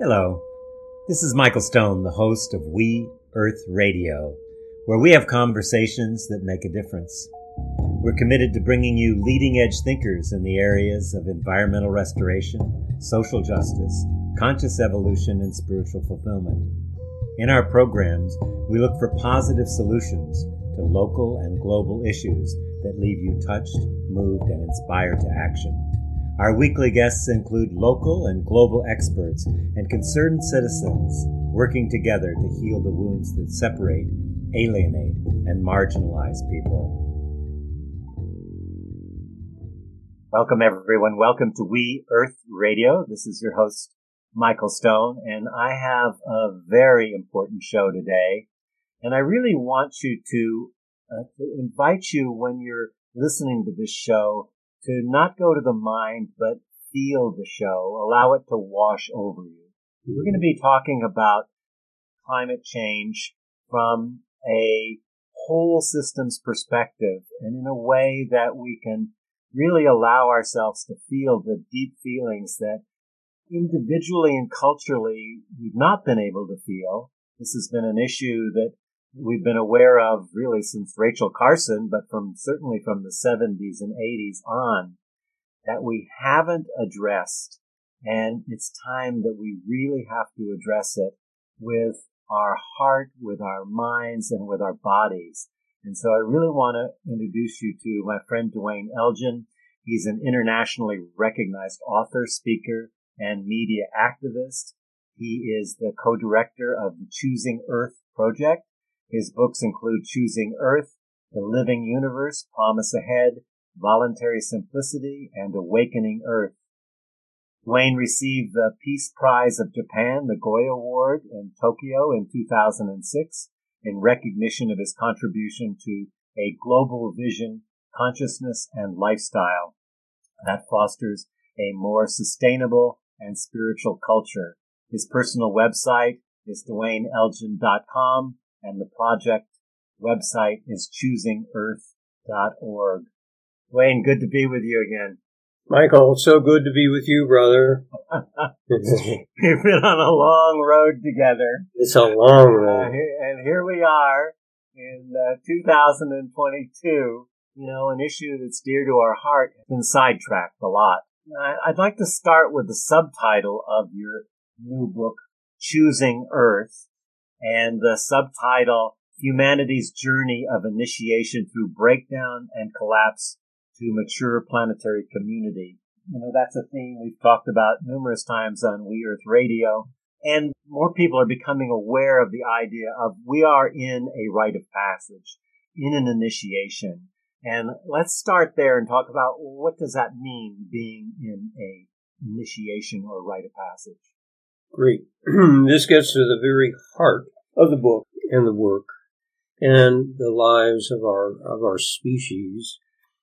Hello, this is Michael Stone, the host of We Earth Radio, where we have conversations that make a difference. We're committed to bringing you leading edge thinkers in the areas of environmental restoration, social justice, conscious evolution, and spiritual fulfillment. In our programs, we look for positive solutions to local and global issues that leave you touched, moved, and inspired to action. Our weekly guests include local and global experts and concerned citizens working together to heal the wounds that separate, alienate, and marginalize people. Welcome, everyone. Welcome to We Earth Radio. This is your host, Michael Stone, and I have a very important show today. And I really want you to, uh, invite you when you're listening to this show to not go to the mind, but feel the show, allow it to wash over you. We're going to be talking about climate change from a whole systems perspective and in a way that we can really allow ourselves to feel the deep feelings that individually and culturally we've not been able to feel. This has been an issue that we've been aware of really since Rachel Carson, but from certainly from the 70s and 80s on, that we haven't addressed. And it's time that we really have to address it with our heart, with our minds, and with our bodies. And so I really want to introduce you to my friend Duane Elgin. He's an internationally recognized author, speaker, and media activist. He is the co-director of the Choosing Earth project. His books include Choosing Earth, The Living Universe, Promise Ahead, Voluntary Simplicity, and Awakening Earth. Duane received the Peace Prize of Japan, the Goi Award in Tokyo in 2006 in recognition of his contribution to a global vision, consciousness, and lifestyle that fosters a more sustainable and spiritual culture. His personal website is duaneelgin.com and the project website is choosingearth.org. Wayne, good to be with you again. Michael, so good to be with you, brother. We've been on a long road together. It's a long road. Uh, and here we are in uh, 2022. You know, an issue that's dear to our heart has been sidetracked a lot. I'd like to start with the subtitle of your new book, Choosing Earth, and the subtitle, Humanity's Journey of Initiation Through Breakdown and Collapse to mature planetary community. You know, that's a theme we've talked about numerous times on We Earth Radio. And more people are becoming aware of the idea of we are in a rite of passage, in an initiation. And let's start there and talk about what does that mean being in a initiation or rite of passage. Great. this gets to the very heart of the book and the work and the lives of our of our species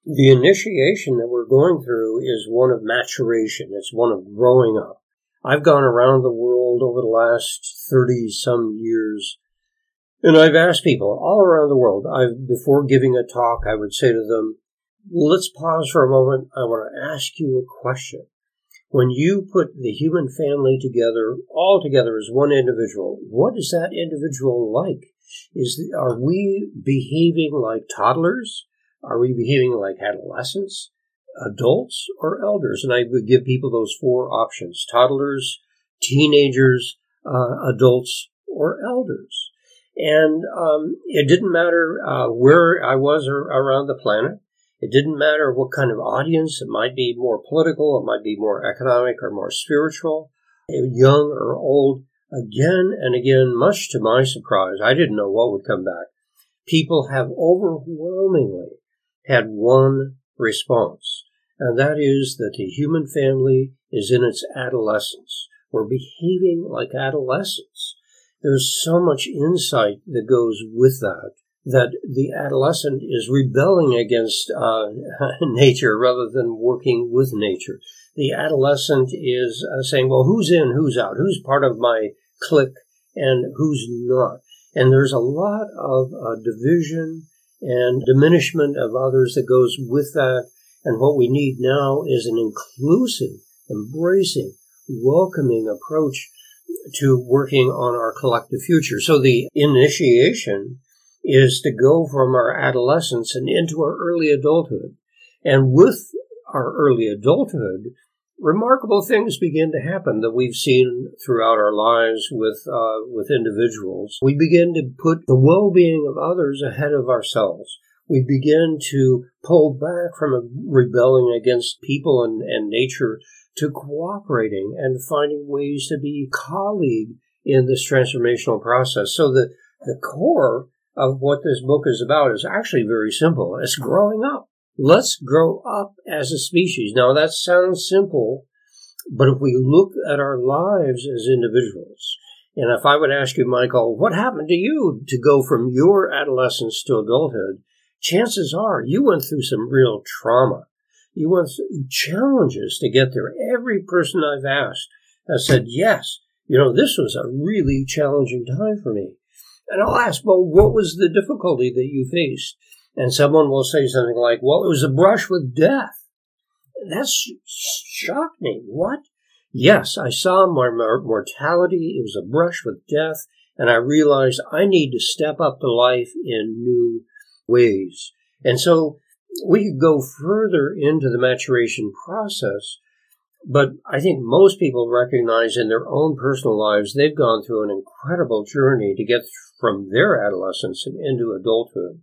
the initiation that we're going through is one of maturation. It's one of growing up. I've gone around the world over the last 30 some years and I've asked people all around the world, I before giving a talk, I would say to them, let's pause for a moment. I want to ask you a question. When you put the human family together, all together as one individual, what is that individual like? Is, are we behaving like toddlers? Are we behaving like adolescents, adults, or elders? And I would give people those four options toddlers, teenagers, uh, adults, or elders. And um, it didn't matter uh, where I was around the planet. It didn't matter what kind of audience. It might be more political, it might be more economic or more spiritual, young or old. Again and again, much to my surprise, I didn't know what would come back. People have overwhelmingly had one response, and that is that the human family is in its adolescence. We're behaving like adolescents. There's so much insight that goes with that, that the adolescent is rebelling against uh, nature rather than working with nature. The adolescent is uh, saying, well, who's in, who's out, who's part of my clique, and who's not. And there's a lot of uh, division and diminishment of others that goes with that. And what we need now is an inclusive, embracing, welcoming approach to working on our collective future. So the initiation is to go from our adolescence and into our early adulthood. And with our early adulthood, remarkable things begin to happen that we've seen throughout our lives with uh, with individuals. We begin to put the well-being of others ahead of ourselves. We begin to pull back from rebelling against people and, and nature to cooperating and finding ways to be colleague in this transformational process. So the, the core of what this book is about is actually very simple. It's growing up. Let's grow up as a species. Now that sounds simple, but if we look at our lives as individuals, and if I would ask you, Michael, what happened to you to go from your adolescence to adulthood? Chances are you went through some real trauma. You went through challenges to get there. Every person I've asked has said, yes, you know, this was a really challenging time for me. And I'll ask, well, what was the difficulty that you faced? And someone will say something like, well, it was a brush with death. That's shocked me. What? Yes, I saw my mortality. It was a brush with death. And I realized I need to step up to life in new ways. And so we could go further into the maturation process but I think most people recognize in their own personal lives they've gone through an incredible journey to get from their adolescence and into adulthood.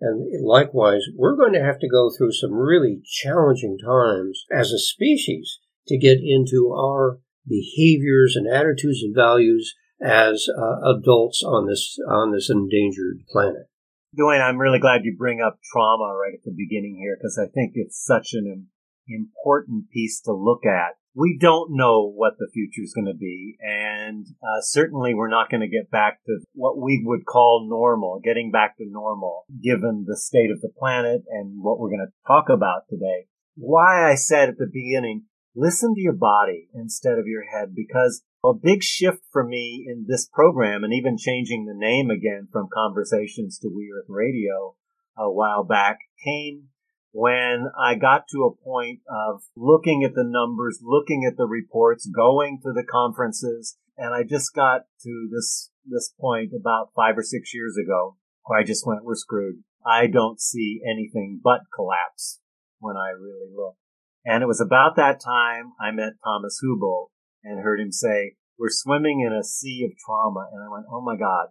And likewise, we're going to have to go through some really challenging times as a species to get into our behaviors and attitudes and values as uh, adults on this on this endangered planet. Duane, I'm really glad you bring up trauma right at the beginning here because I think it's such an important piece to look at. We don't know what the future is going to be, and uh, certainly we're not going to get back to what we would call normal, getting back to normal, given the state of the planet and what we're going to talk about today. Why I said at the beginning, listen to your body instead of your head, because a big shift for me in this program, and even changing the name again from Conversations to We Earth Radio a while back, came when I got to a point of looking at the numbers, looking at the reports, going to the conferences, and I just got to this, this point about five or six years ago where I just went, we're screwed. I don't see anything but collapse when I really look. And it was about that time I met Thomas Hübl and heard him say, we're swimming in a sea of trauma. And I went, oh my God,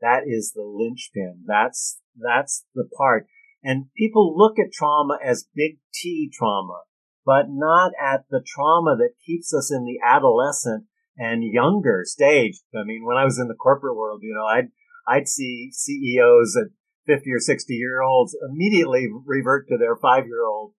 that is the linchpin. That's, that's the part. And people look at trauma as big T trauma, but not at the trauma that keeps us in the adolescent and younger stage. I mean, when I was in the corporate world, you know, I'd, I'd see CEOs at 50 or 60 year olds immediately revert to their five year old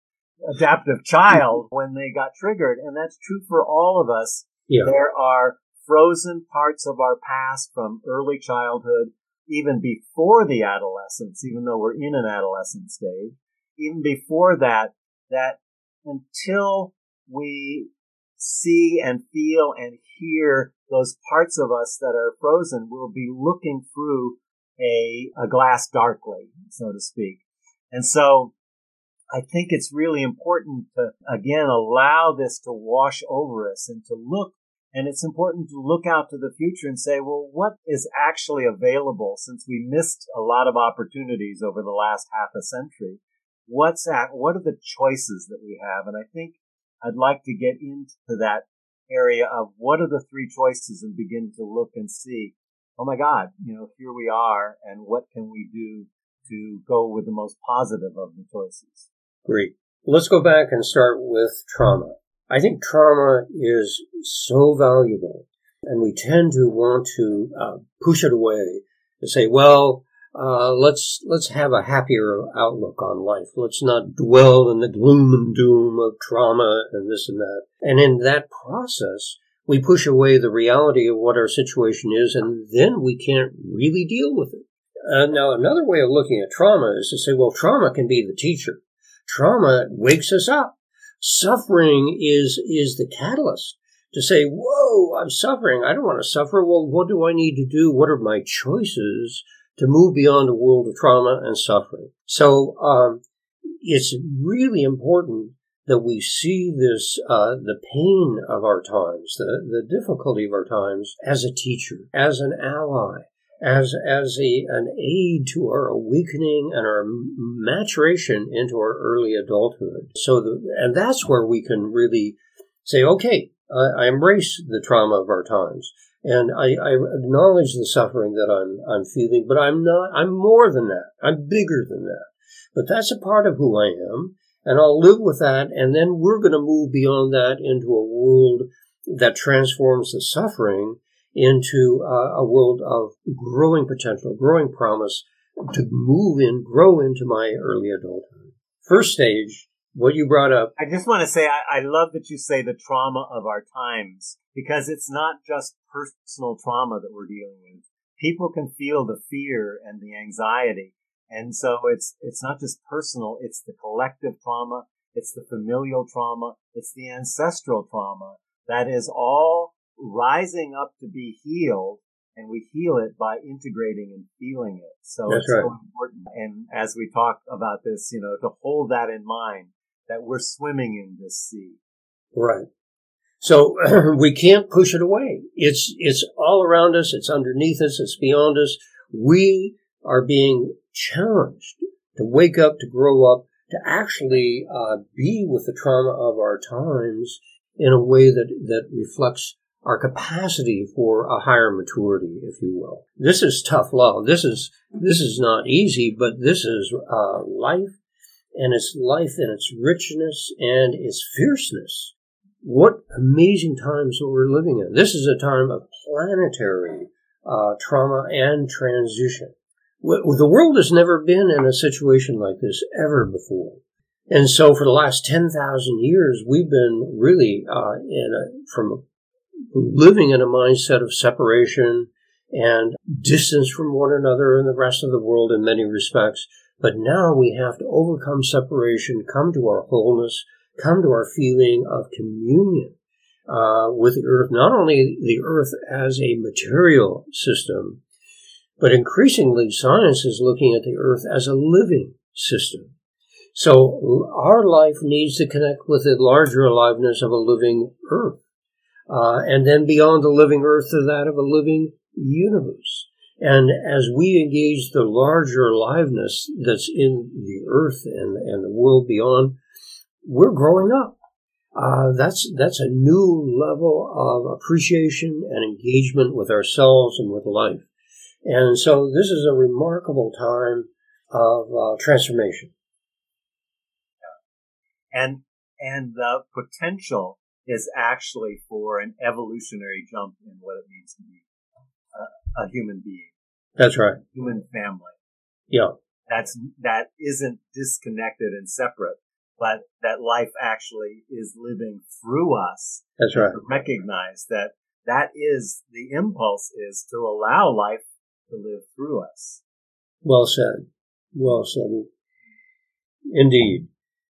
adaptive child mm-hmm. when they got triggered. And that's true for all of us. Yeah. There are frozen parts of our past from early childhood even before the adolescence, even though we're in an adolescent stage, even before that, that until we see and feel and hear those parts of us that are frozen, we'll be looking through a, a glass darkly, so to speak. And so I think it's really important to, again, allow this to wash over us and to look and it's important to look out to the future and say, well, what is actually available since we missed a lot of opportunities over the last half a century? What's at, what are the choices that we have? And I think I'd like to get into that area of what are the three choices and begin to look and see, oh my God, you know, here we are and what can we do to go with the most positive of the choices? Great. Let's go back and start with trauma. I think trauma is so valuable, and we tend to want to uh, push it away and say, "Well, uh, let's let's have a happier outlook on life. Let's not dwell in the gloom and doom of trauma and this and that." And in that process, we push away the reality of what our situation is, and then we can't really deal with it. Uh, now, another way of looking at trauma is to say, well, trauma can be the teacher. Trauma wakes us up suffering is is the catalyst to say, "Whoa, I'm suffering. I don't want to suffer. Well, what do I need to do? What are my choices to move beyond a world of trauma and suffering?" So um, it's really important that we see this, uh, the pain of our times, the, the difficulty of our times as a teacher, as an ally, as, as a, an aid to our awakening and our maturation into our early adulthood. So, the, and that's where we can really say, okay, I, I embrace the trauma of our times. And I, I, acknowledge the suffering that I'm, I'm feeling, but I'm not, I'm more than that. I'm bigger than that. But that's a part of who I am and I'll live with that. And then we're going to move beyond that into a world that transforms the suffering into uh, a world of growing potential, growing promise to move in, grow into my early adulthood. First stage, what you brought up. I just want to say, I, I love that you say the trauma of our times because it's not just personal trauma that we're dealing with. People can feel the fear and the anxiety and so it's, it's not just personal, it's the collective trauma, it's the familial trauma, it's the ancestral trauma that is all rising up to be healed and we heal it by integrating and feeling it. So That's it's right. so important. And as we talk about this, you know, to hold that in mind that we're swimming in this sea. Right. So we can't push it away. It's, it's all around us. It's underneath us. It's beyond us. We are being challenged to wake up, to grow up, to actually uh, be with the trauma of our times in a way that, that reflects our capacity for a higher maturity, if you will. This is tough love. This is this is not easy, but this is uh, life, and it's life in its richness and its fierceness. What amazing times that we're living in! This is a time of planetary uh, trauma and transition the world has never been in a situation like this ever before. And so for the last 10,000 years, we've been really uh, in a, from living in a mindset of separation and distance from one another and the rest of the world in many respects. But now we have to overcome separation, come to our wholeness, come to our feeling of communion uh, with the earth, not only the earth as a material system, but increasingly, science is looking at the Earth as a living system. So our life needs to connect with the larger aliveness of a living Earth. Uh, and then beyond the living Earth to that of a living universe. And as we engage the larger aliveness that's in the Earth and, and the world beyond, we're growing up. Uh, that's that's a new level of appreciation and engagement with ourselves and with life. And so this is a remarkable time of uh, transformation. And, and the potential is actually for an evolutionary jump in what it means to be a, a human being. That's right. Human family. Yeah. That's, that isn't disconnected and separate, but that life actually is living through us. That's right. recognize that that is the impulse is to allow life to live through us. Well said. Well said. Indeed.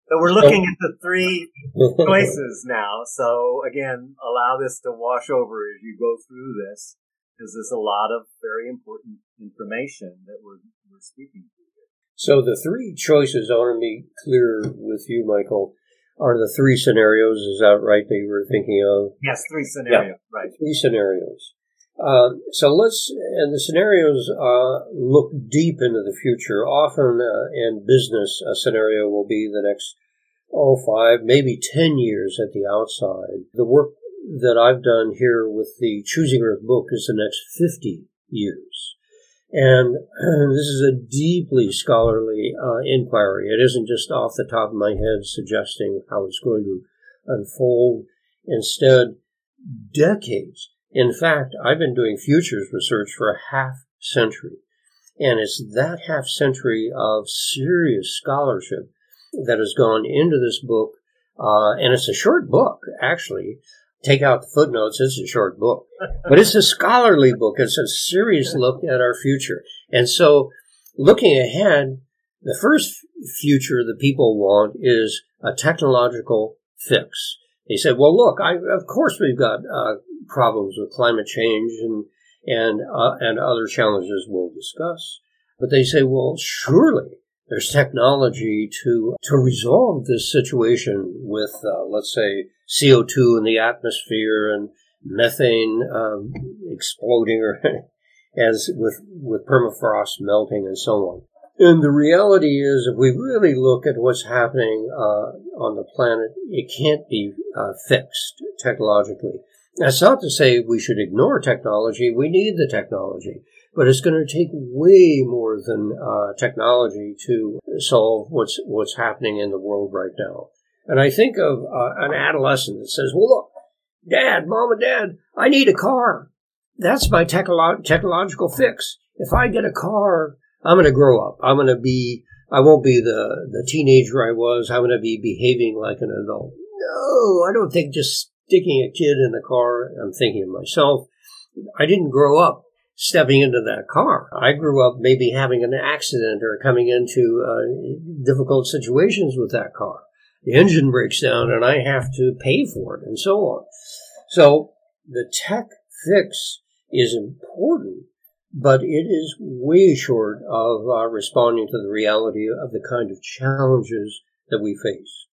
So we're looking at the three choices now. So again, allow this to wash over as you go through this, because there's a lot of very important information that we're, we're speaking to. So the three choices, I want to be clear with you, Michael, are the three scenarios. Is that right that you were thinking of? Yes, three scenarios, yeah. right. Three scenarios. Uh, so let's, and the scenarios uh, look deep into the future. Often uh, in business, a scenario will be the next, oh, five, maybe 10 years at the outside. The work that I've done here with the Choosing Earth book is the next 50 years. And this is a deeply scholarly uh, inquiry. It isn't just off the top of my head suggesting how it's going to unfold. Instead, decades in fact, I've been doing futures research for a half century. And it's that half century of serious scholarship that has gone into this book. Uh, and it's a short book, actually. Take out the footnotes, it's a short book. But it's a scholarly book. It's a serious look at our future. And so, looking ahead, the first future that people want is a technological fix. They said, well, look, I, of course we've got uh, problems with climate change and and uh, and other challenges we'll discuss. But they say, well, surely there's technology to to resolve this situation with, uh, let's say, CO2 in the atmosphere and methane um, exploding, or as with with permafrost melting and so on. And the reality is, if we really look at what's happening uh, on the planet, it can't be uh, fixed technologically. That's not to say we should ignore technology. We need the technology but it's going to take way more than uh, technology to solve what's what's happening in the world right now. And I think of uh, an adolescent that says, "Well, look, Dad, Mom, and Dad, I need a car. That's my technolo- technological fix. If I get a car, I'm going to grow up. I'm going to be. I won't be the the teenager I was. I'm going to be behaving like an adult." No, I don't think just sticking a kid in the car. I'm thinking of myself. I didn't grow up stepping into that car. I grew up maybe having an accident or coming into uh, difficult situations with that car. The engine breaks down and I have to pay for it and so on. So the tech fix is important, but it is way short of uh, responding to the reality of the kind of challenges that we face.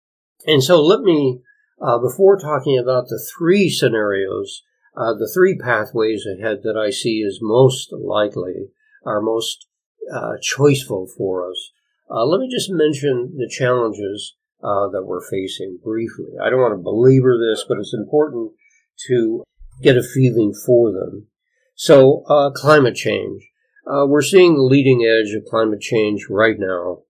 And so let me, uh, before talking about the three scenarios uh, the three pathways ahead that I see as most likely are most uh, choiceful for us. Uh, let me just mention the challenges uh, that we're facing briefly. I don't want to belabor this, but it's important to get a feeling for them. So, uh, climate change. Uh, we're seeing the leading edge of climate change right now.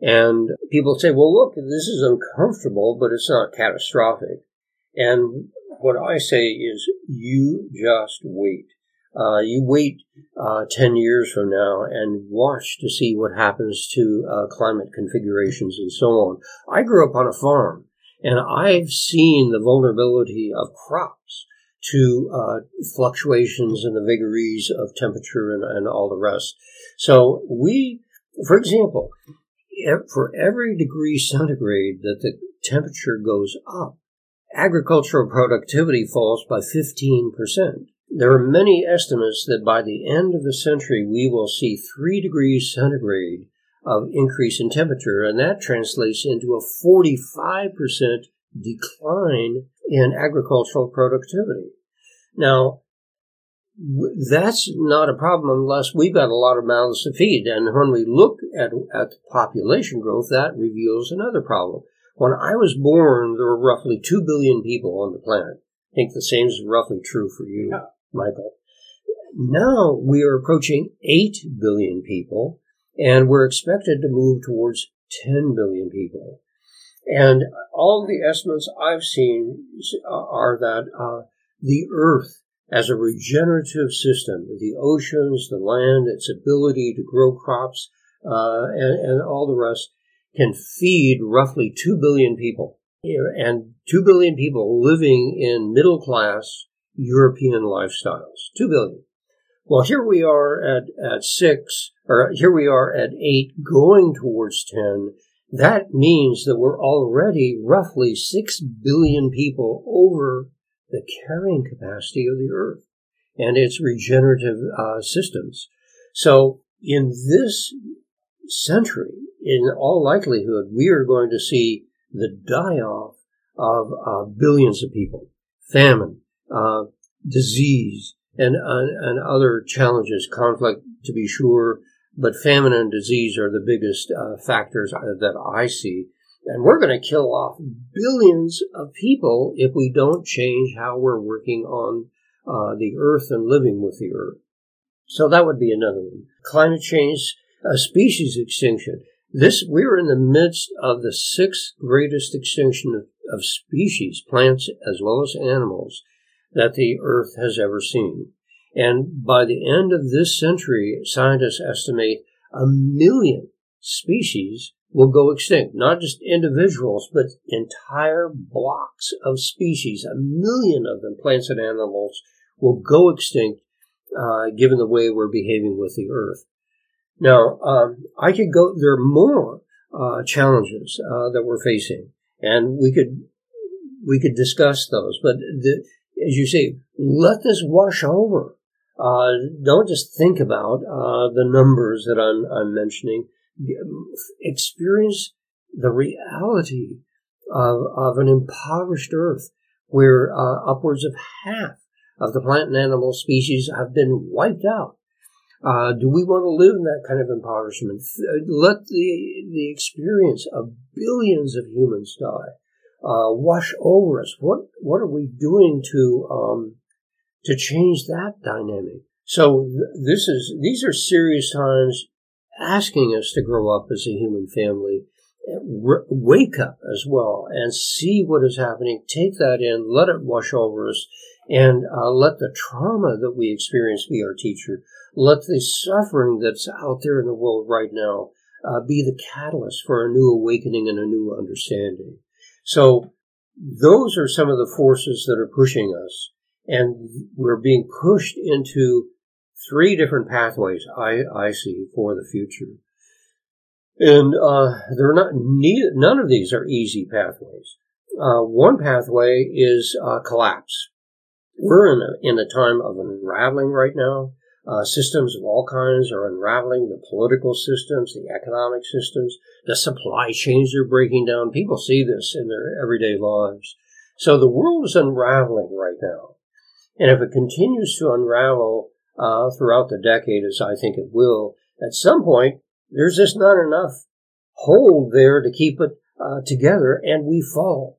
And people say, well, look, this is uncomfortable, but it's not catastrophic. And what I say is you just wait. Uh, you wait uh, 10 years from now and watch to see what happens to uh, climate configurations and so on. I grew up on a farm and I've seen the vulnerability of crops to uh, fluctuations in the vagaries of temperature and, and all the rest. So we, for example, for every degree centigrade that the temperature goes up, agricultural productivity falls by 15%. There are many estimates that by the end of the century we will see 3 degrees centigrade of increase in temperature, and that translates into a 45% decline in agricultural productivity. Now, that's not a problem unless we've got a lot of mouths to feed. And when we look at, at population growth, that reveals another problem. When I was born, there were roughly 2 billion people on the planet. I think the same is roughly true for you, yeah. Michael. Now we are approaching 8 billion people, and we're expected to move towards 10 billion people. And all the estimates I've seen are that uh, the Earth, as a regenerative system, the oceans, the land, its ability to grow crops, uh, and, and all the rest, can feed roughly 2 billion people. And 2 billion people living in middle class European lifestyles. 2 billion. Well, here we are at, at 6, or here we are at 8, going towards 10. That means that we're already roughly 6 billion people over the carrying capacity of the Earth and its regenerative uh, systems. So, in this century, in all likelihood, we are going to see the die off of uh, billions of people, famine, uh, disease, and, uh, and other challenges, conflict to be sure, but famine and disease are the biggest uh, factors uh, that I see. And we're going to kill off billions of people if we don't change how we're working on uh, the earth and living with the earth. So that would be another one. Climate change, species extinction. This, we're in the midst of the sixth greatest extinction of, of species, plants as well as animals, that the earth has ever seen. And by the end of this century, scientists estimate a million species will go extinct. Not just individuals, but entire blocks of species. A million of them, plants and animals, will go extinct uh, given the way we're behaving with the earth. Now, um, I could go, there are more uh, challenges uh, that we're facing, and we could we could discuss those. But the, as you say, let this wash over. Uh, don't just think about uh, the numbers that I'm, I'm mentioning. experience the reality of, of an impoverished earth where uh, upwards of half of the plant and animal species have been wiped out. Uh, do we want to live in that kind of impoverishment? Let the the experience of billions of humans die uh, wash over us. What what are we doing to um, to change that dynamic? So this is these are serious times, asking us to grow up as a human family wake up as well and see what is happening. Take that in, let it wash over us, and uh, let the trauma that we experience be our teacher. Let the suffering that's out there in the world right now uh, be the catalyst for a new awakening and a new understanding. So those are some of the forces that are pushing us, and we're being pushed into three different pathways I, I see for the future. And uh, they're not none of these are easy pathways. Uh, one pathway is uh, collapse. We're in a, in a time of unraveling right now. Uh, systems of all kinds are unraveling. The political systems, the economic systems, the supply chains are breaking down. People see this in their everyday lives. So the world is unraveling right now. And if it continues to unravel uh, throughout the decade, as I think it will, at some point there's just not enough hold there to keep it uh, together, and we fall.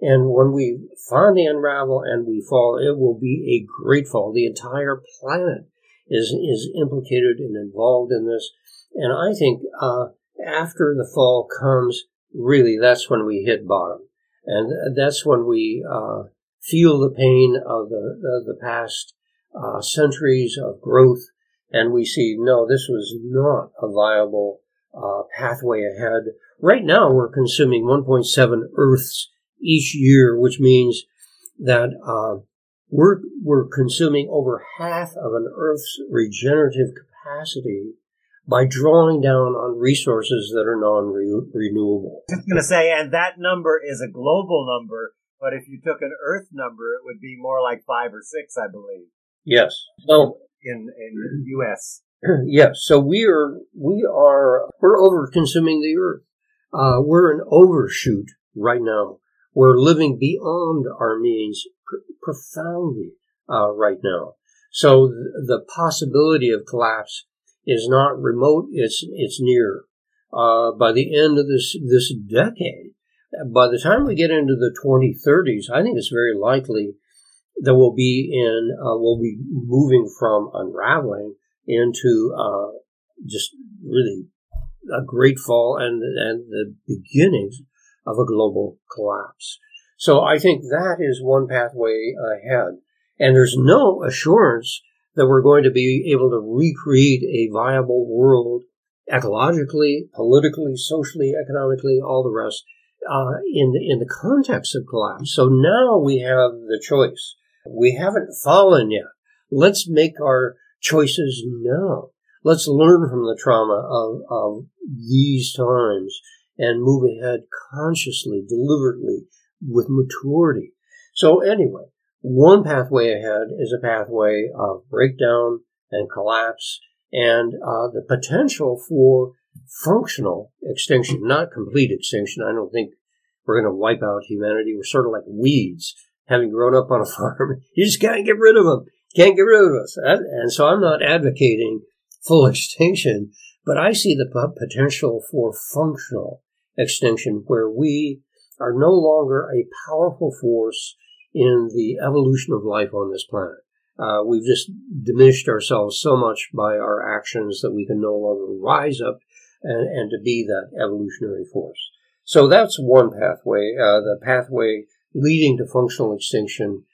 And when we finally unravel and we fall, it will be a great fall. The entire planet is is implicated and involved in this. And I think uh, after the fall comes, really, that's when we hit bottom, and that's when we uh, feel the pain of the the, the past uh, centuries of growth and we see no, this was not a viable uh, pathway ahead. Right now, we're consuming 1.7 Earths each year, which means that uh, we're we're consuming over half of an Earth's regenerative capacity by drawing down on resources that are non-renewable. I was going to say, and that number is a global number, but if you took an Earth number, it would be more like five or six, I believe. Yes. So in in U.S. Yes, so we are we are we're over consuming the earth. Uh, we're an overshoot right now. We're living beyond our means pr- profoundly uh, right now. So th- the possibility of collapse is not remote; it's it's near. Uh, by the end of this this decade, by the time we get into the 2030s, I think it's very likely that we'll be in uh, will be moving from unraveling into uh, just really a great fall and and the beginnings of a global collapse. So I think that is one pathway ahead, and there's no assurance that we're going to be able to recreate a viable world ecologically, politically, socially, economically, all the rest. Uh, in the, in the context of collapse. So now we have the choice we haven't fallen yet. Let's make our choices now. Let's learn from the trauma of, of these times and move ahead consciously, deliberately, with maturity. So anyway, one pathway ahead is a pathway of breakdown and collapse and uh, the potential for functional extinction, not complete extinction. I don't think we're going to wipe out humanity. We're sort of like weeds having grown up on a farm, you just can't get rid of them. Can't get rid of us. And so I'm not advocating full extinction, but I see the potential for functional extinction where we are no longer a powerful force in the evolution of life on this planet. Uh, we've just diminished ourselves so much by our actions that we can no longer rise up and, and to be that evolutionary force. So that's one pathway, uh, the pathway leading to functional extinction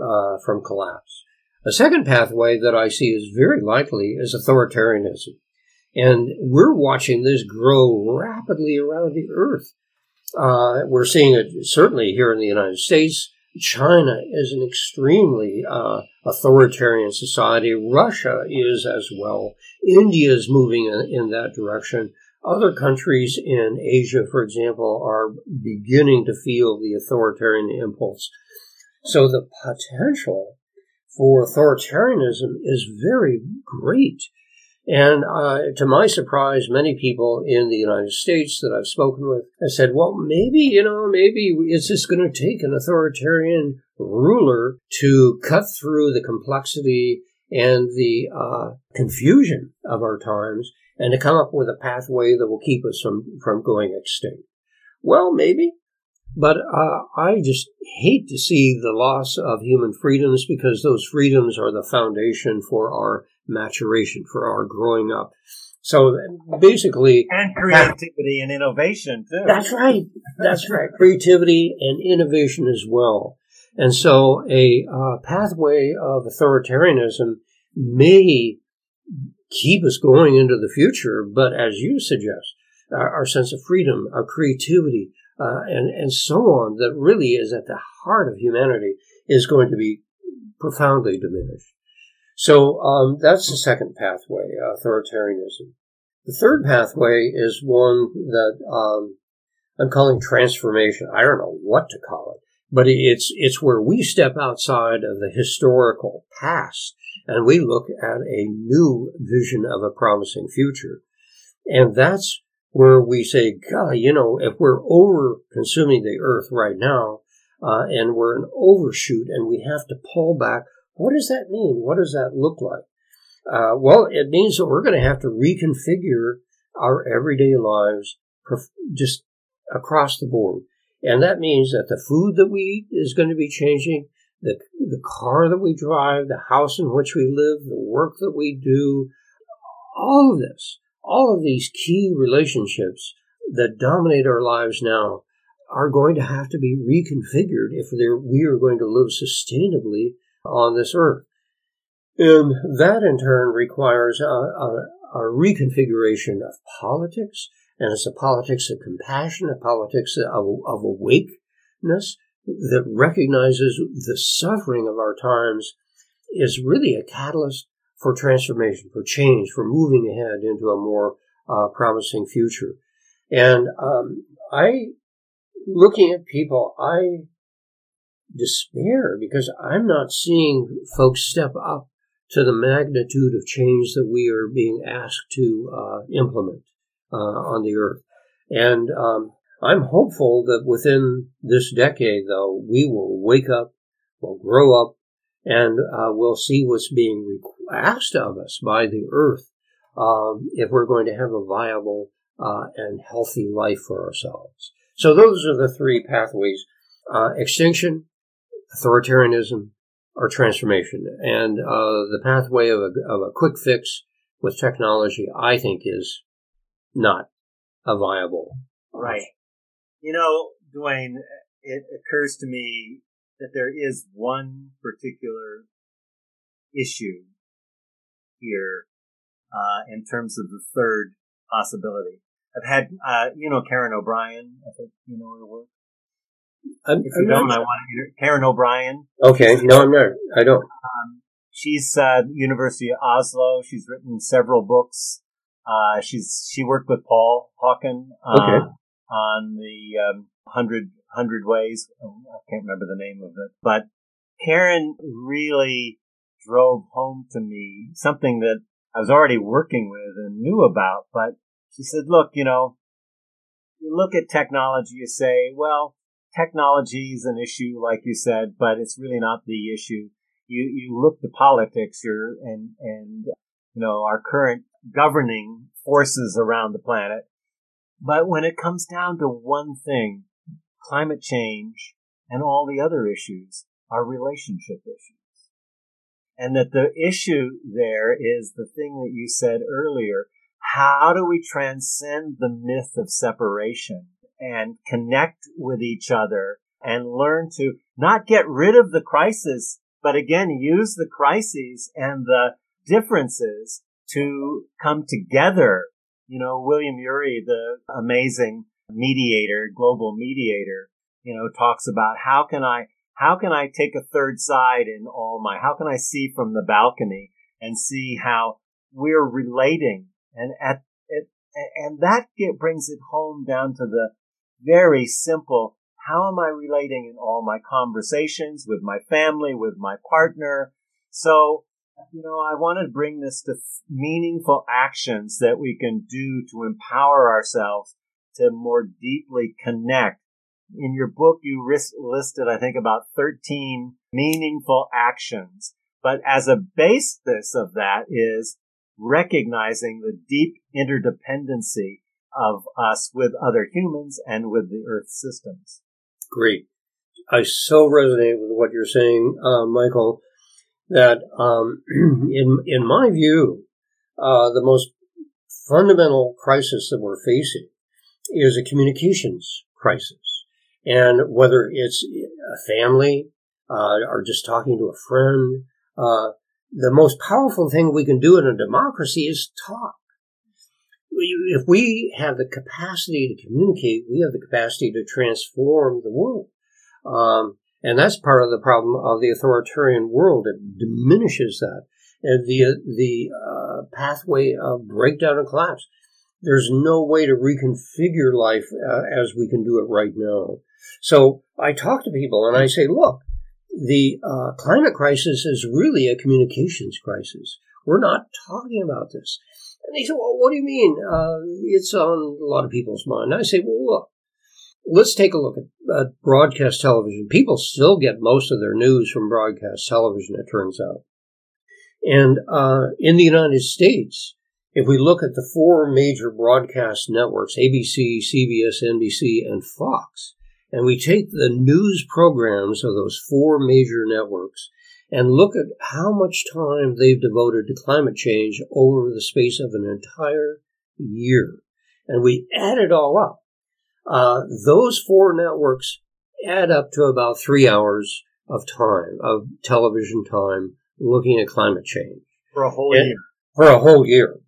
uh, from collapse. A second pathway that I see is very likely is authoritarianism. And we're watching this grow rapidly around the earth. Uh, we're seeing it certainly here in the United States. China is an extremely uh, authoritarian society. Russia is as well. India is moving in, in that direction. Other countries in Asia, for example, are beginning to feel the authoritarian impulse. So the potential for authoritarianism is very great. And uh, to my surprise, many people in the United States that I've spoken with have said, well, maybe, you know, maybe it's just going to take an authoritarian ruler to cut through the complexity and the uh, confusion of our times and to come up with a pathway that will keep us from, from going extinct. Well, maybe, but uh, I just hate to see the loss of human freedoms because those freedoms are the foundation for our maturation, for our growing up. So basically, and creativity and innovation too. That's right. That's right. Creativity and innovation as well. And so a uh, pathway of authoritarianism may keep us going into the future, but as you suggest, our, our sense of freedom, our creativity, uh, and, and so on, that really is at the heart of humanity, is going to be profoundly diminished. So um, that's the second pathway, authoritarianism. The third pathway is one that um, I'm calling transformation. I don't know what to call it, but it's it's where we step outside of the historical past and we look at a new vision of a promising future, and that's where we say, God, you know, if we're over consuming the earth right now, uh, and we're an overshoot, and we have to pull back what does that mean? What does that look like? Uh, well, it means that we're going to have to reconfigure our everyday lives just across the board. And that means that the food that we eat is going to be changing, the, the car that we drive, the house in which we live, the work that we do, all of this, all of these key relationships that dominate our lives now are going to have to be reconfigured if we are going to live sustainably on this earth. And that in turn requires a, a, a reconfiguration of politics, and it's a politics of compassion, a politics of, of awakeness that recognizes the suffering of our times is really a catalyst for transformation, for change, for moving ahead into a more uh, promising future. And um, I, looking at people, I despair because I'm not seeing folks step up to the magnitude of change that we are being asked to uh, implement uh, on the earth. And um, I'm hopeful that within this decade, though, we will wake up, we'll grow up, and uh, we'll see what's being asked of us by the earth um, if we're going to have a viable uh, and healthy life for ourselves. So those are the three pathways. Uh, extinction, authoritarianism, or transformation. And uh, the pathway of a, of a quick fix with technology, I think, is not a viable. Right. You know, Duane, it occurs to me that there is one particular issue here uh, in terms of the third possibility. I've had, uh, you know, Karen O'Brien. I think you know her work. I'm, if you I'm don't, not... I want to hear Karen O'Brien. Okay, no, I'm not. I don't. Um, she's uh, University of Oslo. She's written several books. Uh, she's she worked with Paul Hawken uh, okay. on the um, hundred hundred ways. Oh, I can't remember the name of it, but Karen really drove home to me something that I was already working with and knew about. But she said, "Look, you know, you look at technology. You say, well." Technology is an issue, like you said, but it's really not the issue. You you look to politics and and you know our current governing forces around the planet. But when it comes down to one thing, climate change and all the other issues are relationship issues. And that the issue there is the thing that you said earlier. How do we transcend the myth of separation and connect with each other and learn to not get rid of the crisis, but again, use the crises and the differences to come together. You know, William Ury, the amazing mediator, global mediator, you know, talks about how can I, how can I take a third side in all my, how can I see from the balcony and see how we're relating and at, it, and that get, brings it home down to the very simple. How am I relating in all my conversations with my family, with my partner? So you know, I want to bring this to meaningful actions that we can do to empower ourselves to more deeply connect. In your book, you listed, I think, about 13 meaningful actions. But as a basis of that is recognizing the deep interdependency of us with other humans and with the Earth systems. Great. I so resonate with what you're saying, uh, Michael, that um, in in my view, uh, the most fundamental crisis that we're facing is a communications crisis, and whether it's a family uh, or just talking to a friend, uh, the most powerful thing we can do in a democracy is talk. If we have the capacity to communicate, we have the capacity to transform the world. Um, and that's part of the problem of the authoritarian world. It diminishes that. And the, the uh, pathway of breakdown and collapse. There's no way to reconfigure life uh, as we can do it right now. So I talk to people and I say, look, the uh, climate crisis is really a communications crisis. We're not talking about this. And they say, well, what do you mean? Uh, it's on a lot of people's mind. I say, well, look, let's take a look at uh, broadcast television. People still get most of their news from broadcast television, it turns out. And uh, in the United States, if we look at the four major broadcast networks, ABC, CBS, NBC, and Fox, and we take the news programs of those four major networks and look at how much time they've devoted to climate change over the space of an entire year, and we add it all up, uh, those four networks add up to about three hours of time, of television time, looking at climate change. For a whole and, year. For a whole year.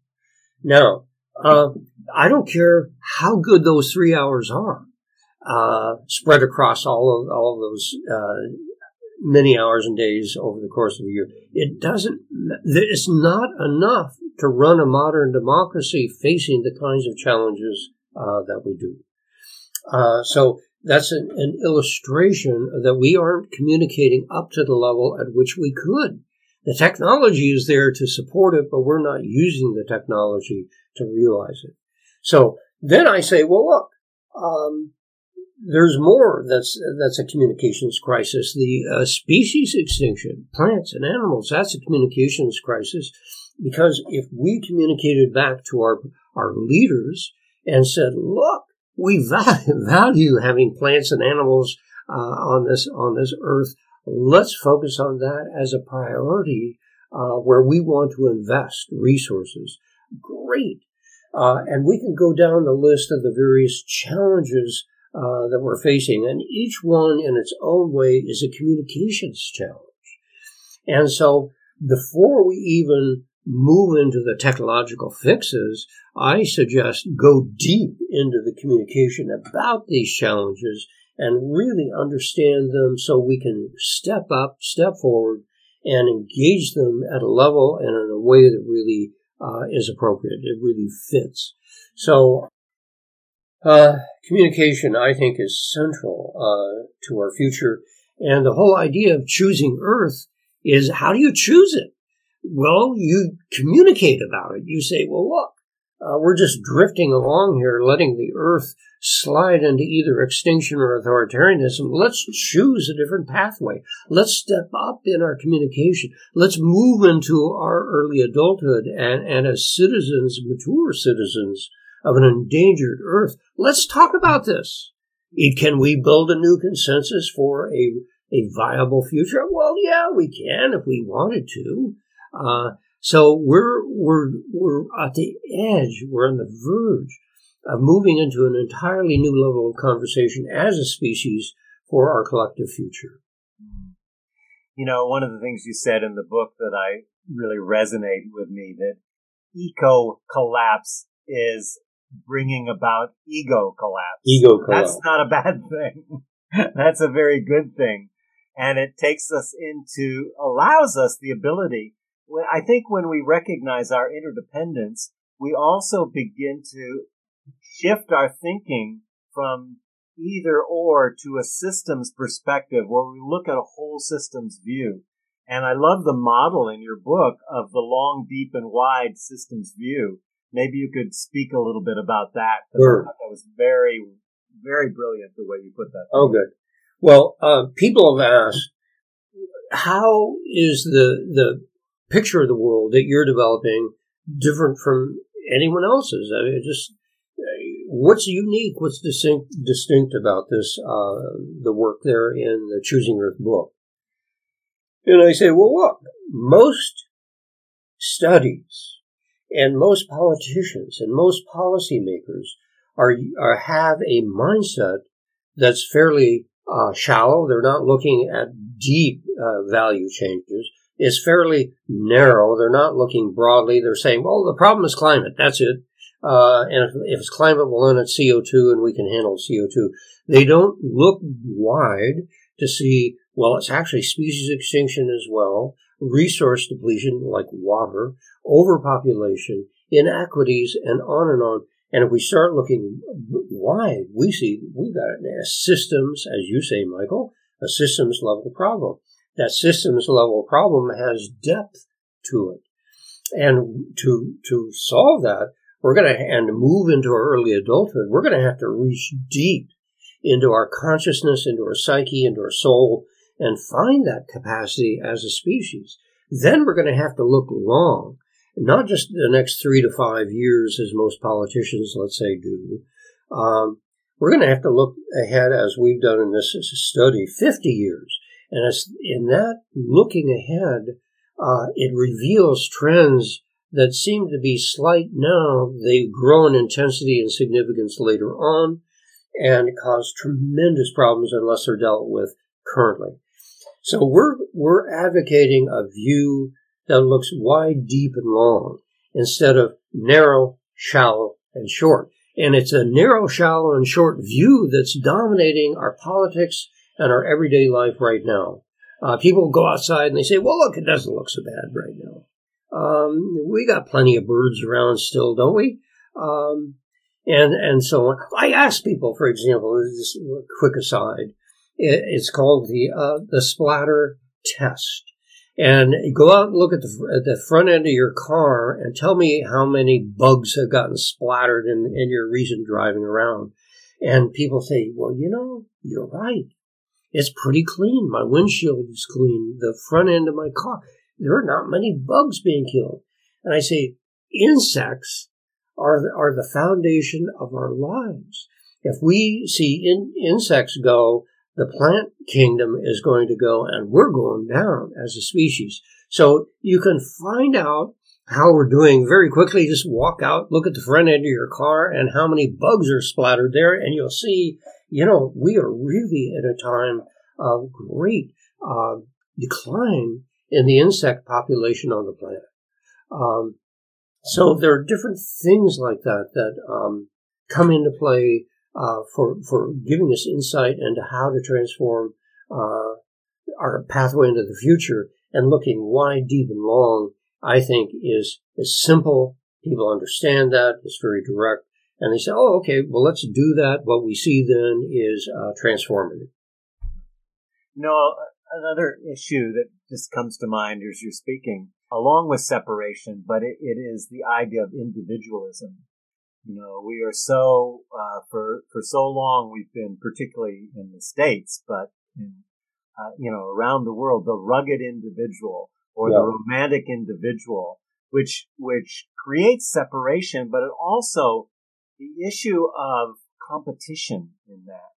Now, uh, I don't care how good those three hours are uh, spread across all of all of those uh, many hours and days over the course of a year. It doesn't. It's not enough to run a modern democracy facing the kinds of challenges uh, that we do. Uh, so that's an, an, illustration that we aren't communicating up to the level at which we could. The technology is there to support it, but we're not using the technology to realize it. So then I say, well, look, um, there's more that's that's a communications crisis. The uh, species extinction, plants and animals, that's a communications crisis because if we communicated back to our our leaders and said, "Look, we value having plants and animals uh, on this on this earth. Let's focus on that as a priority uh, where we want to invest resources." Great, uh, and we can go down the list of the various challenges uh, that we're facing, and each one in its own way is a communications challenge. And so, before we even move into the technological fixes, I suggest go deep into the communication about these challenges and really understand them so we can step up, step forward, and engage them at a level and in a way that really uh, is appropriate. It really fits. So uh, communication, I think, is central uh, to our future. And the whole idea of choosing Earth is how do you choose it? Well, you communicate about it. You say, well, look, uh, we're just drifting along here, letting the Earth slide into either extinction or authoritarianism. Let's choose a different pathway. Let's step up in our communication. Let's move into our early adulthood and, and as citizens, mature citizens, of an endangered Earth. Let's talk about this. Can we build a new consensus for a, a viable future? Well, yeah, we can if we wanted to. Uh, so we're, we're, we're at the edge, we're on the verge of moving into an entirely new level of conversation as a species for our collective future. You know, one of the things you said in the book that I really resonate with me that eco collapse is bringing about ego collapse. Ego collapse. That's not a bad thing. That's a very good thing. And it takes us into, allows us the ability. I think when we recognize our interdependence, we also begin to shift our thinking from either or to a systems perspective where we look at a whole systems view. And I love the model in your book of the long, deep, and wide systems view. Maybe you could speak a little bit about that because Sure. I thought that was very, very brilliant the way you put that. Oh, good. Well, uh, people have asked, how is the the picture of the world that you're developing different from anyone else's? I mean, just uh, what's unique, what's distinct distinct about this uh, the work there in the Choosing Earth book? And I say, well, look, most studies and most politicians and most policymakers are, are have a mindset that's fairly uh, shallow. They're not looking at deep uh, value changes. It's fairly narrow. They're not looking broadly. They're saying, well, the problem is climate. That's it. Uh, and if, if it's climate, well, then it's CO2 and we can handle CO2. They don't look wide to see, well, it's actually species extinction as well, resource depletion like water, overpopulation, inequities, and on and on. And if we start looking wide, we see we've got a systems, as you say, Michael, a systems level problem. That systems level problem has depth to it. And to, to solve that, we're going to, and move into our early adulthood, we're going to have to reach deep into our consciousness, into our psyche, into our soul, and find that capacity as a species. Then we're going to have to look long not just the next three to five years, as most politicians, let's say, do. Um, we're going to have to look ahead, as we've done in this study, 50 years. And it's in that looking ahead, uh, it reveals trends that seem to be slight now. They grow in intensity and significance later on and cause tremendous problems unless they're dealt with currently. So we're, we're advocating a view that looks wide, deep, and long instead of narrow, shallow, and short. And it's a narrow, shallow, and short view that's dominating our politics and our everyday life right now. Uh, people go outside and they say, well, look, it doesn't look so bad right now. Um, we got plenty of birds around still, don't we? Um, and, and so on. I ask people, for example, this quick aside. It, it's called the, uh, the splatter test and go out and look at the, at the front end of your car and tell me how many bugs have gotten splattered in, in your recent driving around. And people say, well, you know, you're right. It's pretty clean. My windshield is clean. The front end of my car, there are not many bugs being killed. And I say, insects are the, are the foundation of our lives. If we see in, insects go, the plant kingdom is going to go and we're going down as a species. So you can find out how we're doing very quickly. Just walk out, look at the front end of your car and how many bugs are splattered there. And you'll see, you know, we are really at a time of great uh, decline in the insect population on the planet. Um, so there are different things like that that um, come into play uh, for for giving us insight into how to transform uh, our pathway into the future and looking wide, deep, and long. I think is is simple. People understand that. It's very direct, and they say, "Oh, okay. Well, let's do that." What we see then is uh, transformative. No, another issue that just comes to mind as you're speaking, along with separation, but it, it is the idea of individualism. You know, we are so uh, for for so long we've been, particularly in the states, but in uh, you know around the world, the rugged individual or Yeah. the romantic individual, which which creates separation, but it also the issue of competition in that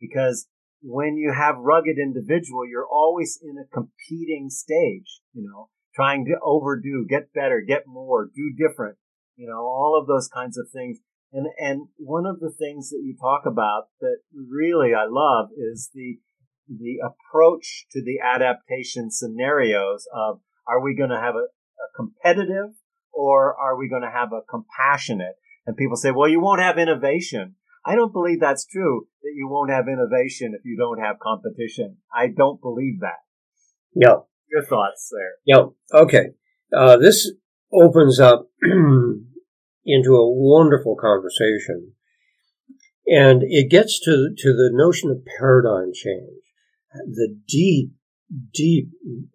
because when you have rugged individual, you're always in a competing stage, you know, trying to overdo, get better, get more, do different, you know, all of those kinds of things. And, and one of the things that you talk about that really I love is the, the approach to the adaptation scenarios of are we going to have a, a competitive or are we going to have a compassionate? And people say, well, you won't have innovation. I don't believe that's true, that you won't have innovation if you don't have competition. I don't believe that. Yeah. Your thoughts there. Yeah. Okay. Uh, this opens up into a wonderful conversation, and it gets to to the notion of paradigm change, the deep deep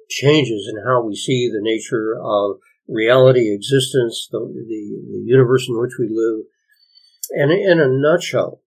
changes in how we see the nature of reality, existence, the, the, the universe in which we live. And in a nutshell,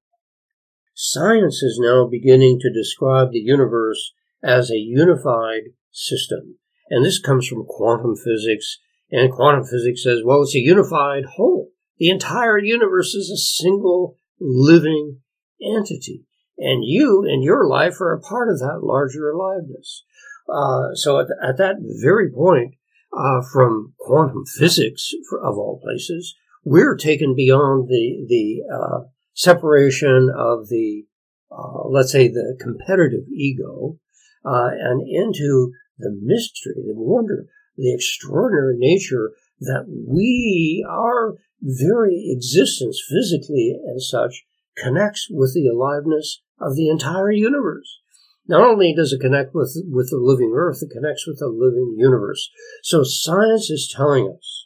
science is now beginning to describe the universe as a unified system. And this comes from quantum physics. And quantum physics says, well, it's a unified whole. The entire universe is a single living entity. And you and your life are a part of that larger aliveness. Uh, so at, at, that very point, uh, from quantum physics, of all places, we're taken beyond the the uh, separation of the, uh, let's say, the competitive ego, uh, and into the mystery, the wonder, the extraordinary nature that we, our very existence, physically and such, connects with the aliveness of the entire universe. Not only does it connect with, with the living earth, it connects with the living universe. So science is telling us,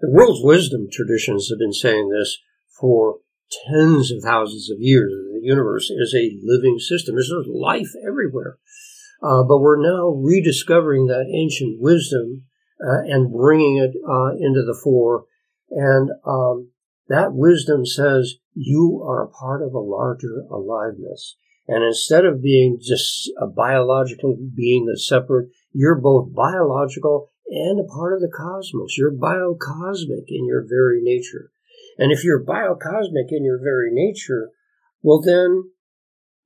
the world's wisdom traditions have been saying this for tens of thousands of years. The universe is a living system. There's life everywhere. Uh, but we're now rediscovering that ancient wisdom uh, and bringing it uh, into the fore. And um, that wisdom says you are a part of a larger aliveness. And instead of being just a biological being that's separate, you're both biological and a part of the cosmos. You're biocosmic in your very nature. And if you're biocosmic in your very nature, well, then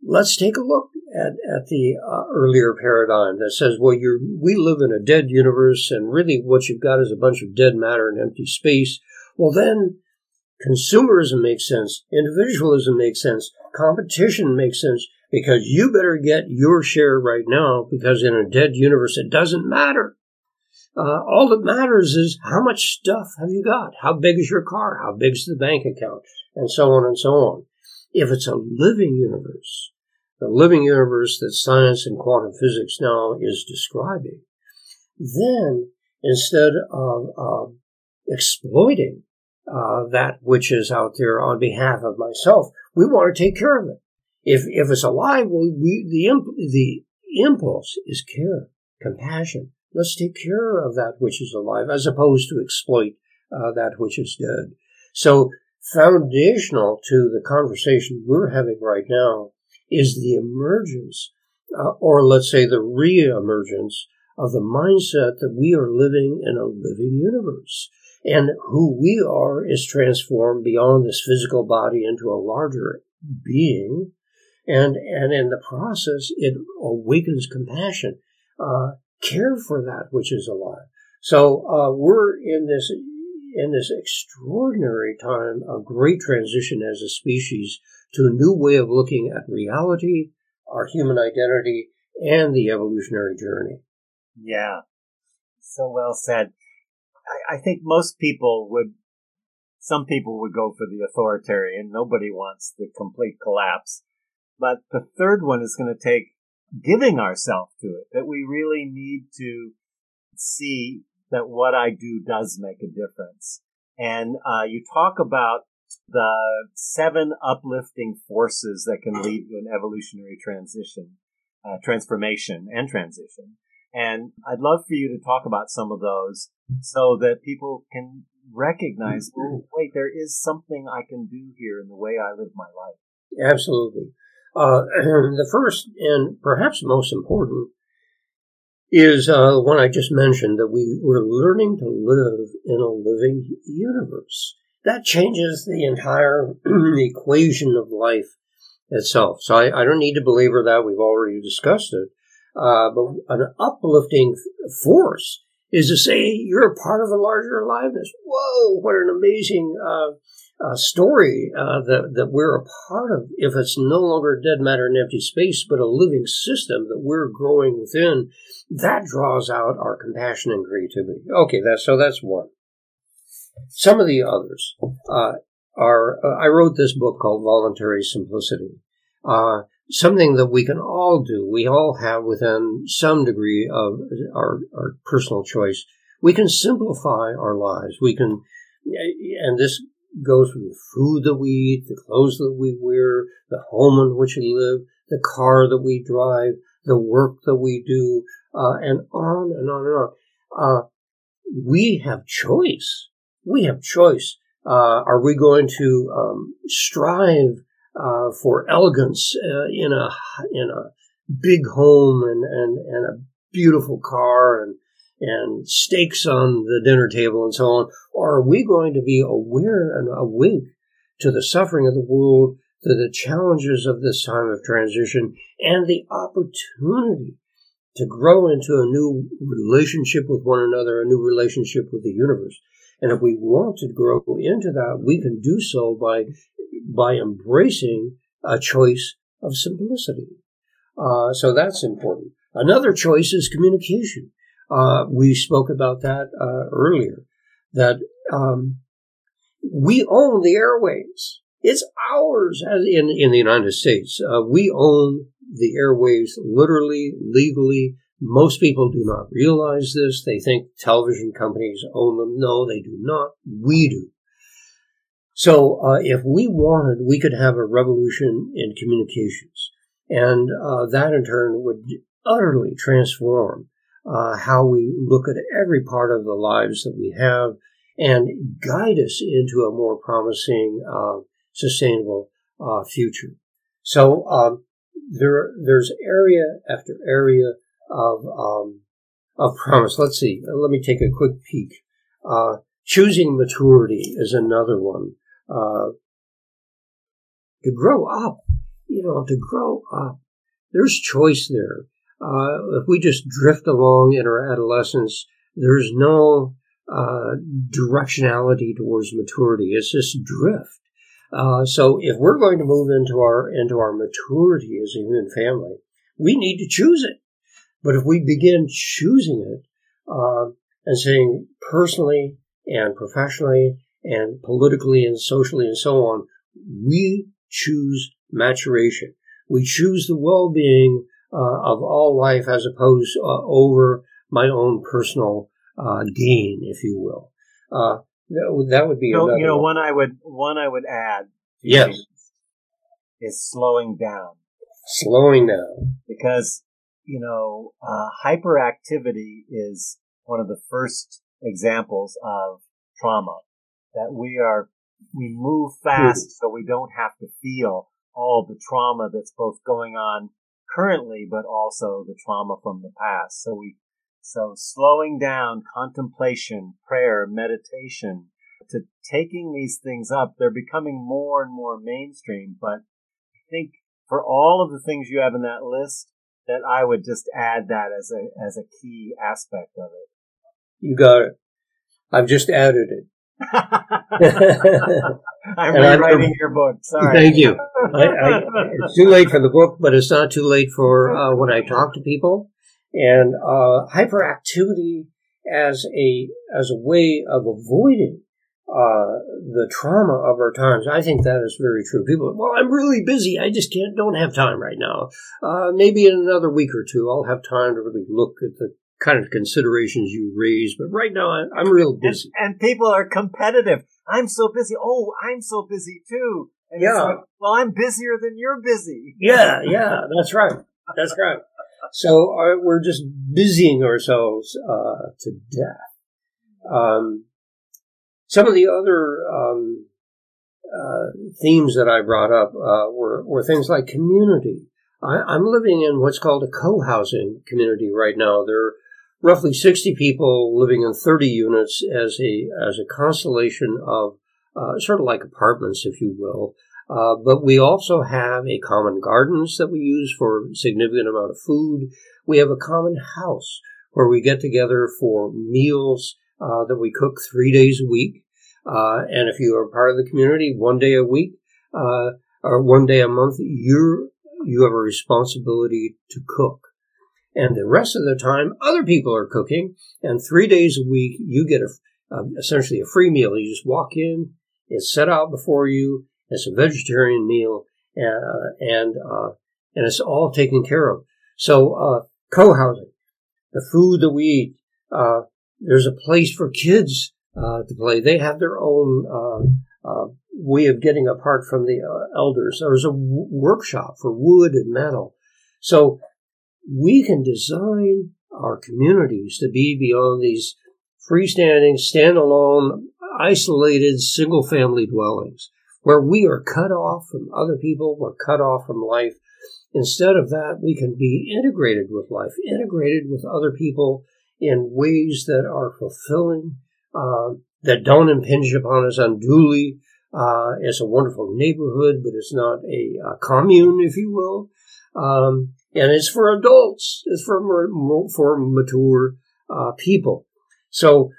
let's take a look at, at the uh, earlier paradigm that says, well, you're, we live in a dead universe and really what you've got is a bunch of dead matter and empty space. Well, then consumerism makes sense. Individualism makes sense. Competition makes sense because you better get your share right now because in a dead universe, it doesn't matter. Uh, all that matters is how much stuff have you got? How big is your car? How big is the bank account? And so on and so on. If it's a living universe, the living universe that science and quantum physics now is describing, then instead of uh, exploiting uh, that which is out there on behalf of myself, we want to take care of it. If if it's alive, we, we the imp, the impulse is care, compassion. Let's take care of that which is alive, as opposed to exploit uh, that which is dead. So foundational to the conversation we're having right now is the emergence, uh, or let's say the re-emergence of the mindset that we are living in a living universe. And who we are is transformed beyond this physical body into a larger being. And, and in the process, it awakens compassion, uh, care for that which is alive. So, uh, we're in this in this extraordinary time of great transition as a species to a new way of looking at reality, our human identity, and the evolutionary journey. Yeah, so well said. I, I think most people would, some people would go for the authoritarian. Nobody wants the complete collapse. But the third one is going to take giving ourselves to it, that we really need to see that what I do does make a difference. And uh, you talk about the seven uplifting forces that can lead to an evolutionary transition, uh, transformation and transition. And I'd love for you to talk about some of those so that people can recognize, oh, wait, there is something I can do here in the way I live my life. Absolutely. Uh, the first and perhaps most important is uh, one I just mentioned that we, we're learning to live in a living universe. That changes the entire equation of life itself. So I, I, don't need to belabor that. We've already discussed it. Uh, but an uplifting force is to say you're a part of a larger aliveness. Whoa, what an amazing uh, uh, story uh, that, that we're a part of. If it's no longer dead matter and empty space, but a living system that we're growing within, that draws out our compassion and creativity. Okay, that's so that's one. Some of the others uh, are. Uh, I wrote this book called Voluntary Simplicity. Uh, something that we can all do. We all have within some degree of our, our personal choice. We can simplify our lives. We can, and this goes from the food that we eat, the clothes that we wear, the home in which we live, the car that we drive, the work that we do, uh, and on and on and on. Uh, we have choice. We have choice. Uh, are we going to um, strive uh, for elegance uh, in a in a big home and, and, and a beautiful car and and steaks on the dinner table and so on? Or are we going to be aware and awake to the suffering of the world, to the challenges of this time of transition, and the opportunity to grow into a new relationship with one another, a new relationship with the universe? And if we want to grow into that, we can do so by by embracing a choice of simplicity. Uh, so that's important. Another choice is communication. Uh, we spoke about that uh, earlier. That um, we own the airwaves. It's ours as in, in the United States. Uh, we own the airwaves literally, legally. Most people do not realize this. They think television companies own them. No, they do not. We do. So, uh, if we wanted, we could have a revolution in communications. And uh, that in turn would utterly transform uh, how we look at every part of the lives that we have and guide us into a more promising, uh, sustainable uh, future. So um, there, there's area after area of um, of promise. Let's see. Let me take a quick peek. Uh, choosing maturity is another one. Uh, to grow up, you know, to grow up. There's choice there. Uh, if we just drift along in our adolescence, there's no uh, directionality towards maturity. It's just drift. Uh, so if we're going to move into our into our maturity as a human family, we need to choose it. But if we begin choosing it uh, and saying personally and professionally and politically and socially and so on, we choose maturation. We choose the well-being of all life as opposed uh, over my own personal uh, gain, if you will. Uh, that, that, would be know, you know one. one I would one I would add. Yes, is slowing down. Slowing down because you know uh, hyperactivity is one of the first examples of trauma that we are we move fast mm-hmm. so we don't have to feel all the trauma that's both going on currently, but also the trauma from the past. So we, so slowing down contemplation, prayer, meditation, to taking these things up, they're becoming more and more mainstream. But I think for all of the things you have in that list, that I would just add that as a, as a key aspect of it. You got it. I've just added it. I'm rewriting your book. Sorry. Thank you. I, I, it's too late for the book, but it's not too late for uh, when I talk to people. And uh, hyperactivity as a as a way of avoiding uh, the trauma of our times. I think that is very true. People, well, I'm really busy. I just can't, don't have time right now. Uh, maybe in another week or two, I'll have time to really look at the kind of considerations you raise. But right now, I'm, I'm real busy. And, and, people are competitive. I'm so busy. Oh, I'm so busy too. And yeah. Like, well, I'm busier than you're busy. Yeah, yeah, that's right. That's right. So uh, we're just busying ourselves uh, to death. Um, some of the other um, uh, themes that I brought up uh, were, were things like community. I, am living in what's called a co-housing community right now. There roughly 60 people living in 30 units as a as a constellation of uh, sort of like apartments, if you will. Uh, but we also have a common gardens that we use for significant amount of food. We have a common house where we get together for meals uh, that we cook three days a week. Uh, and if you are part of the community, one day a week uh, or one day a month, you you have a responsibility to cook. And the rest of the time, other people are cooking. And three days a week, you get a, essentially a free meal. You just walk in, it's set out before you. It's a vegetarian meal, uh, and uh, and it's all taken care of. So uh, co-housing, the food that we eat. Uh, there's a place for kids uh, to play. They have their own uh, way of getting apart from the elders. There's a w- workshop for wood and metal. So we can design our communities to be beyond these freestanding, standalone, isolated, single family dwellings where we are cut off from other people, we're cut off from life. Instead of that, we can be integrated with life, integrated with other people in ways that are fulfilling, uh, that don't impinge upon us unduly. Uh, it's a wonderful neighborhood, but it's not a, a commune, if you will. Um, and it's for adults. It's for for mature uh, people. So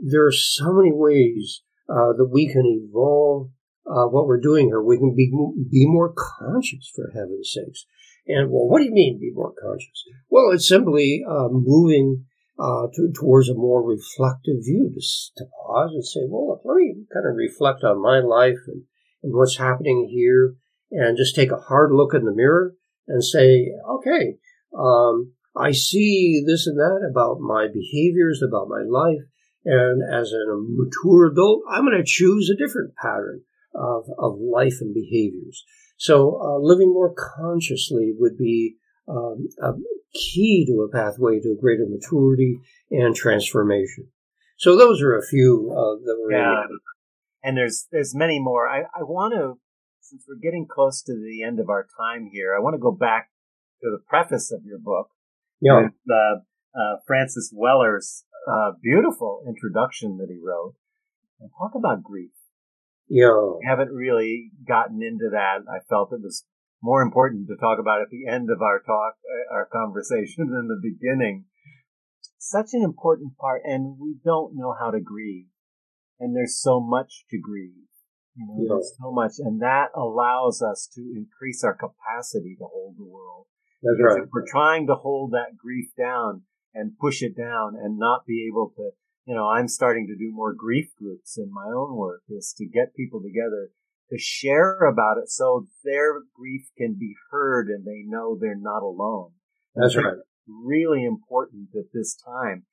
there are so many ways uh, that we can evolve uh, what we're doing here. We can be be more conscious, for heaven's sakes. And well, what do you mean be more conscious? Well, it's simply uh, moving uh, to, towards a more reflective view, to, to pause and say, well, let me kind of reflect on my life and, and what's happening here, and just take a hard look in the mirror and say, okay, um, I see this and that about my behaviors, about my life, and as a mature adult, I'm going to choose a different pattern of, of life and behaviors. So uh, living more consciously would be um, a key to a pathway to greater maturity and transformation. So those are a few uh, that were yeah. And there's there's many more. I, I want to, since we're getting close to the end of our time here, I want to go back to the preface of your book. Yeah. With, uh, uh, Francis Weller's uh, beautiful introduction that he wrote, and talk about grief. Yeah. haven't really gotten into that. I felt it was more important to talk about at the end of our talk, uh, our conversation than the beginning. Such an important part, and we don't know how to grieve. And there's so much to grieve. You know, yeah. there's so much, and that allows us to increase our capacity to hold the world. That's because right. If we're trying to hold that grief down and push it down and not be able to you know, I'm starting to do more grief groups in my own work is to get people together to share about it so their grief can be heard and they know they're not alone. That's right. Really important at this time.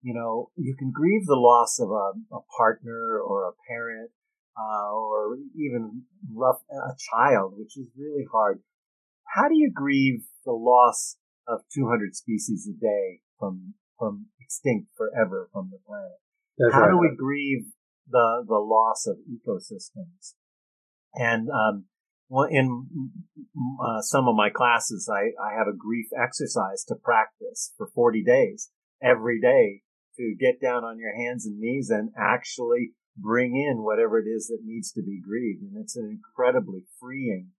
You know, you can grieve the loss of a, a partner or a parent, uh, or even rough, a child, which is really hard. How do you grieve the loss of 200 species a day from from extinct forever from the planet. That's How right. do we grieve the the loss of ecosystems? And um, well, in uh, some of my classes, I, I have a grief exercise to practice for 40 days every day to get down on your hands and knees and actually bring in whatever it is that needs to be grieved. And it's an incredibly freeing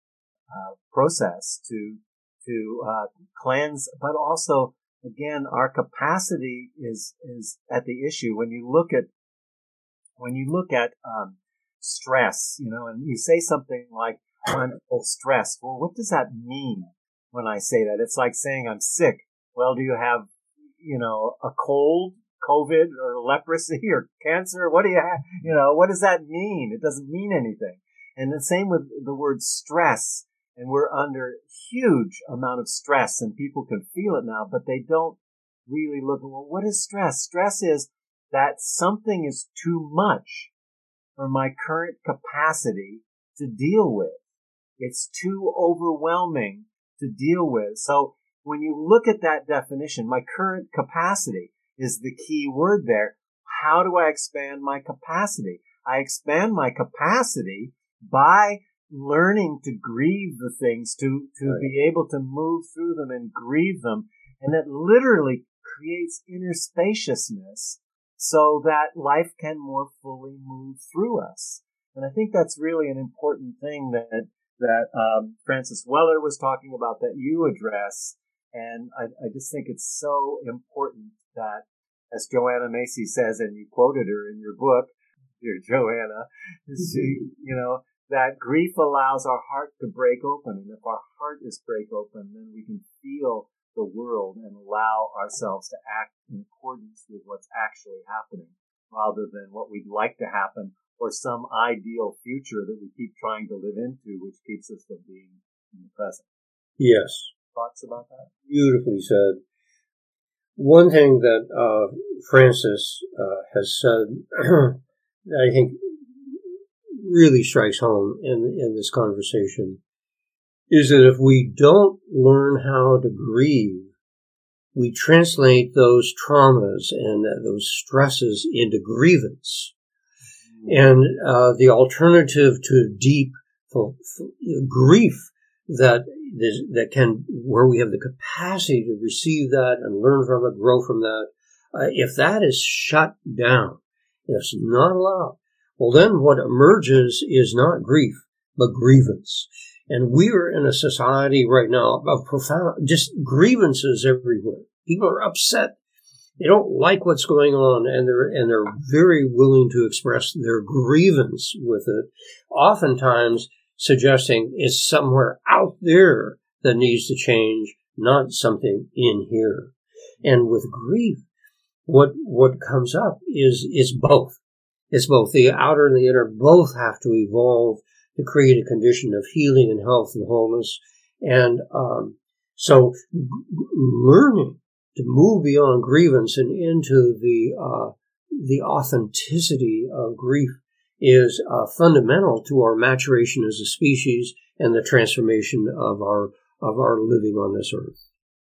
uh, process to to uh, cleanse, but also again, our capacity is, is at the issue. When you look at, when you look at, um, stress, you know, and you say something like, I'm stressed. Well, what does that mean when I say that? It's like saying I'm sick. Well, do you have, you know, a cold, COVID or leprosy or cancer? What do you have? You know, what does that mean? It doesn't mean anything. And the same with the word stress and we're under huge amount of stress and people can feel it now, but they don't really look at, well, what is stress? Stress is that something is too much for my current capacity to deal with. It's too overwhelming to deal with. So when you look at that definition, my current capacity is the key word there. How do I expand my capacity? I expand my capacity by learning to grieve the things, to, to right. be able to move through them and grieve them. And that literally creates inner spaciousness so that life can more fully move through us. And I think that's really an important thing that, that, um, Francis Weller was talking about that you address. And I, I just think it's so important that, as Joanna Macy says, and you quoted her in your book, dear Joanna, she, mm-hmm. you know, that grief allows our heart to break open. And if our heart is break open, then we can feel the world and allow ourselves to act in accordance with what's actually happening rather than what we'd like to happen or some ideal future that we keep trying to live into, which keeps us from being in the present. Yes. Thoughts about that? Beautifully said. One thing that uh, Francis uh, has said that I think really strikes home in, in this conversation is that if we don't learn how to grieve, we translate those traumas and those stresses into grievance. And uh, the alternative to deep grief that that can where we have the capacity to receive that and learn from it, grow from that. Uh, if that is shut down, it's not allowed, well, then what emerges is not grief, but grievance. And we are in a society right now of profound, just grievances everywhere. People are upset. They don't like what's going on and they're, and they're very willing to express their grievance with it. Oftentimes suggesting it's somewhere out there that needs to change, not something in here. And with grief, what, what comes up is, is both. It's both the outer and the inner both have to evolve to create a condition of healing and health and wholeness. And um, so, g- learning to move beyond grievance and into the uh, the authenticity of grief is uh, fundamental to our maturation as a species and the transformation of our of our living on this earth.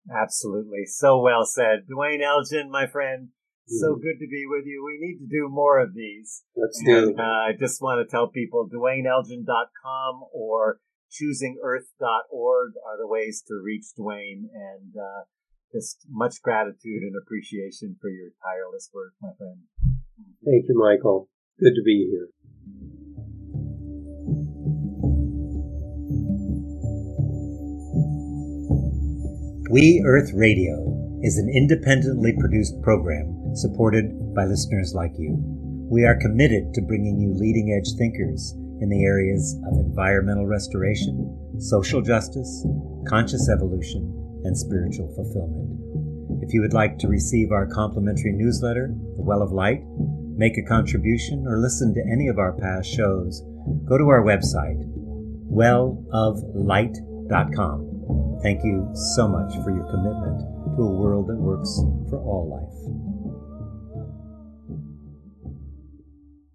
Absolutely, so well said, Duane Elgin, my friend. So good to be with you. We need to do more of these. Let's do uh, I just want to tell people DuaneElgin.com or choosingearth.org are the ways to reach Duane and uh, just much gratitude and appreciation for your tireless work, my friend. Thank you, Michael. Good to be here. We Earth Radio is an independently produced program supported by listeners like you. We are committed to bringing you leading edge thinkers in the areas of environmental restoration, social justice, conscious evolution, and spiritual fulfillment. If you would like to receive our complimentary newsletter, The Well of Light, make a contribution, or listen to any of our past shows, go to our website, welloflight.com. Thank you so much for your commitment to a world that works for all life.